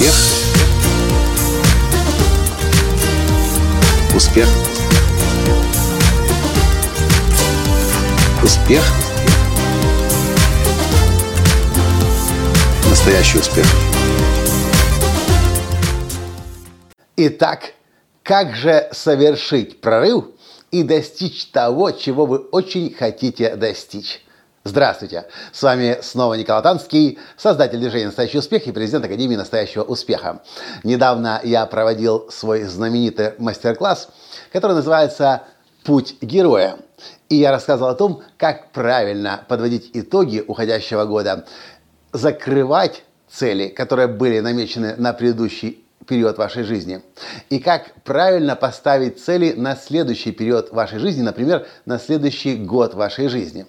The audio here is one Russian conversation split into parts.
Успех. Успех. Успех. Настоящий успех. Итак, как же совершить прорыв и достичь того, чего вы очень хотите достичь? Здравствуйте! С вами снова Николай Танский, создатель движения «Настоящий успех» и президент Академии «Настоящего успеха». Недавно я проводил свой знаменитый мастер-класс, который называется «Путь героя». И я рассказывал о том, как правильно подводить итоги уходящего года, закрывать цели, которые были намечены на предыдущий период вашей жизни. И как правильно поставить цели на следующий период вашей жизни, например, на следующий год вашей жизни.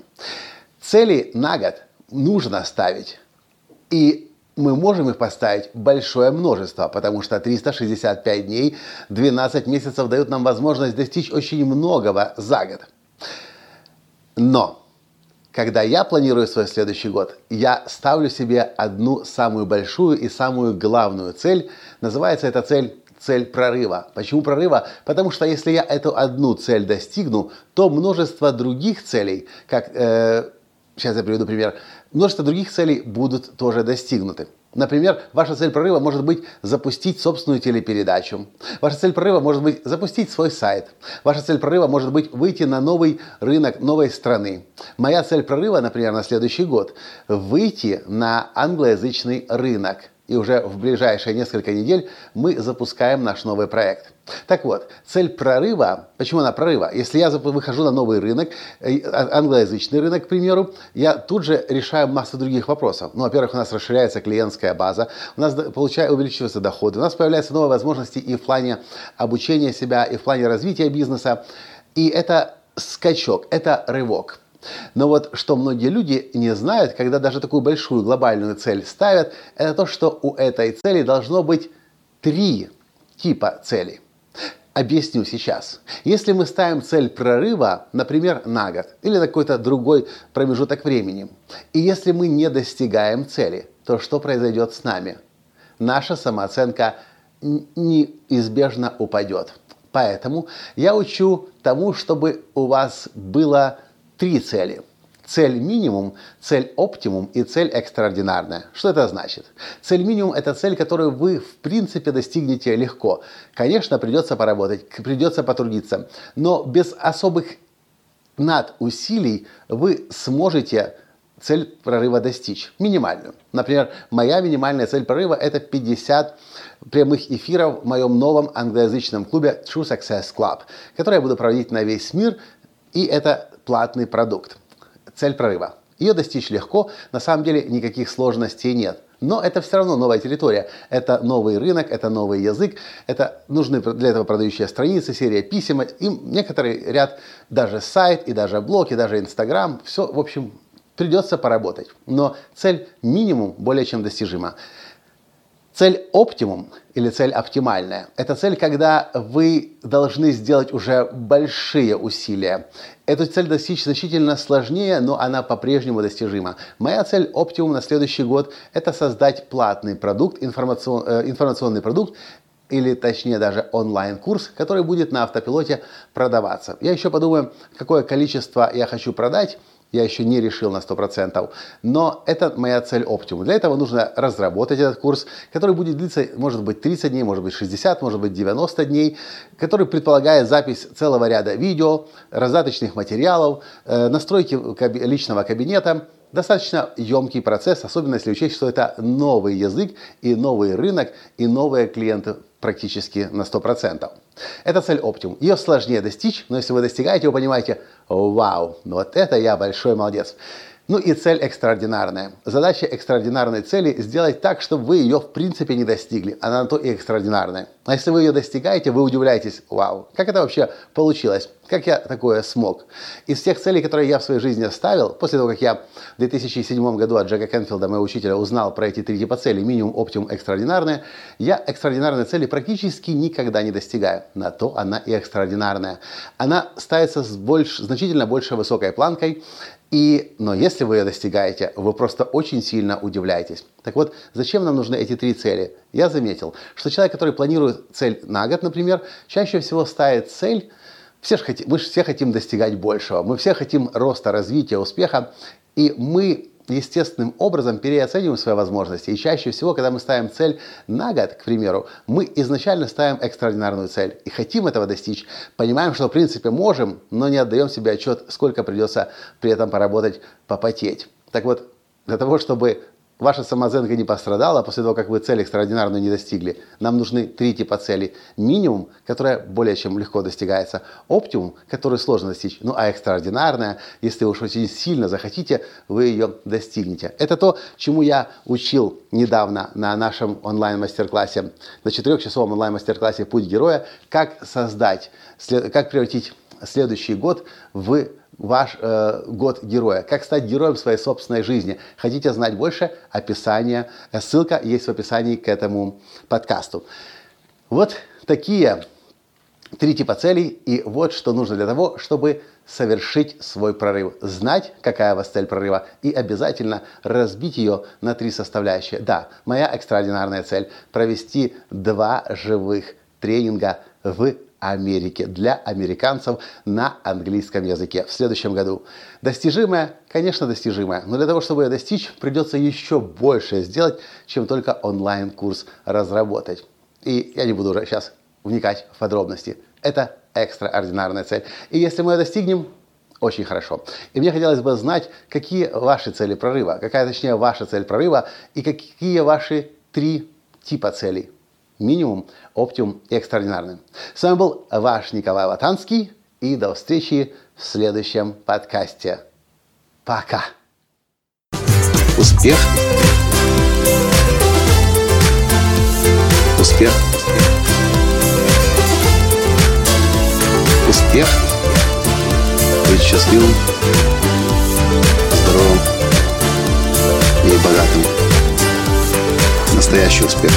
Цели на год нужно ставить. И мы можем их поставить большое множество, потому что 365 дней, 12 месяцев дают нам возможность достичь очень многого за год. Но когда я планирую свой следующий год, я ставлю себе одну самую большую и самую главную цель. Называется эта цель цель прорыва. Почему прорыва? Потому что если я эту одну цель достигну, то множество других целей, как э, сейчас я приведу пример, множество других целей будут тоже достигнуты. Например, ваша цель прорыва может быть запустить собственную телепередачу. Ваша цель прорыва может быть запустить свой сайт. Ваша цель прорыва может быть выйти на новый рынок новой страны. Моя цель прорыва, например, на следующий год – выйти на англоязычный рынок и уже в ближайшие несколько недель мы запускаем наш новый проект. Так вот, цель прорыва, почему она прорыва? Если я выхожу на новый рынок, э, а, англоязычный рынок, к примеру, я тут же решаю массу других вопросов. Ну, во-первых, у нас расширяется клиентская база, у нас получается, увеличиваются доходы, у нас появляются новые возможности и в плане обучения себя, и в плане развития бизнеса. И это скачок, это рывок. Но вот что многие люди не знают, когда даже такую большую глобальную цель ставят, это то, что у этой цели должно быть три типа целей. Объясню сейчас. Если мы ставим цель прорыва, например, на год или на какой-то другой промежуток времени, и если мы не достигаем цели, то что произойдет с нами? Наша самооценка неизбежно упадет. Поэтому я учу тому, чтобы у вас было три цели. Цель минимум, цель оптимум и цель экстраординарная. Что это значит? Цель минимум – это цель, которую вы в принципе достигнете легко. Конечно, придется поработать, придется потрудиться, но без особых над усилий вы сможете цель прорыва достичь, минимальную. Например, моя минимальная цель прорыва – это 50 прямых эфиров в моем новом англоязычном клубе True Success Club, который я буду проводить на весь мир, и это платный продукт. Цель прорыва. Ее достичь легко, на самом деле никаких сложностей нет. Но это все равно новая территория. Это новый рынок, это новый язык, это нужны для этого продающие страницы, серия писем, и некоторый ряд, даже сайт, и даже блог, и даже Инстаграм. Все, в общем, придется поработать. Но цель минимум более чем достижима. Цель оптимум или цель оптимальная – это цель, когда вы должны сделать уже большие усилия. Эту цель достичь значительно сложнее, но она по-прежнему достижима. Моя цель оптимум на следующий год – это создать платный продукт, информацион, э, информационный продукт, или точнее даже онлайн-курс, который будет на автопилоте продаваться. Я еще подумаю, какое количество я хочу продать, я еще не решил на 100%, но это моя цель оптимум. Для этого нужно разработать этот курс, который будет длиться, может быть, 30 дней, может быть, 60, может быть, 90 дней, который предполагает запись целого ряда видео, раздаточных материалов, э, настройки личного кабинета, достаточно емкий процесс, особенно если учесть, что это новый язык и новый рынок и новые клиенты практически на 100%. Это цель оптимум. Ее сложнее достичь, но если вы достигаете, вы понимаете, вау, ну вот это я большой молодец. Ну и цель экстраординарная. Задача экстраординарной цели сделать так, чтобы вы ее в принципе не достигли. Она на то и экстраординарная. А если вы ее достигаете, вы удивляетесь, вау, как это вообще получилось? Как я такое смог? Из тех целей, которые я в своей жизни ставил, после того, как я в 2007 году от Джека Кенфилда, моего учителя, узнал про эти три типа целей, минимум, оптимум, экстраординарные, я экстраординарные цели практически никогда не достигаю. На то она и экстраординарная. Она ставится с больш, значительно больше высокой планкой, И, но если вы ее достигаете, вы просто очень сильно удивляетесь. Так вот, зачем нам нужны эти три цели? Я заметил, что человек, который планирует цель на год, например, чаще всего ставит цель все же хотим, мы же все хотим достигать большего, мы все хотим роста, развития, успеха, и мы естественным образом переоцениваем свои возможности. И чаще всего, когда мы ставим цель на год, к примеру, мы изначально ставим экстраординарную цель и хотим этого достичь. Понимаем, что в принципе можем, но не отдаем себе отчет, сколько придется при этом поработать, попотеть. Так вот, для того, чтобы ваша самооценка не пострадала после того, как вы цель экстраординарную не достигли. Нам нужны три типа целей. Минимум, которая более чем легко достигается. Оптимум, который сложно достичь. Ну а экстраординарная, если уж очень сильно захотите, вы ее достигнете. Это то, чему я учил недавно на нашем онлайн-мастер-классе, на четырехчасовом онлайн-мастер-классе «Путь героя», как создать, как превратить следующий год в ваш э, год героя. Как стать героем своей собственной жизни. Хотите знать больше? Описание. Э, ссылка есть в описании к этому подкасту. Вот такие три типа целей. И вот что нужно для того, чтобы совершить свой прорыв. Знать, какая у вас цель прорыва, и обязательно разбить ее на три составляющие. Да, моя экстраординарная цель – провести два живых тренинга в Америке для американцев на английском языке в следующем году. Достижимое? Конечно, достижимое. Но для того, чтобы ее достичь, придется еще больше сделать, чем только онлайн-курс разработать. И я не буду уже сейчас вникать в подробности. Это экстраординарная цель. И если мы ее достигнем, очень хорошо. И мне хотелось бы знать, какие ваши цели прорыва, какая точнее ваша цель прорыва и какие ваши три типа целей минимум, оптимум и экстраординарным. С вами был ваш Николай Латанский и до встречи в следующем подкасте. Пока! Успех! Успех! Успех! Быть счастливым, здоровым и богатым. Настоящий успех!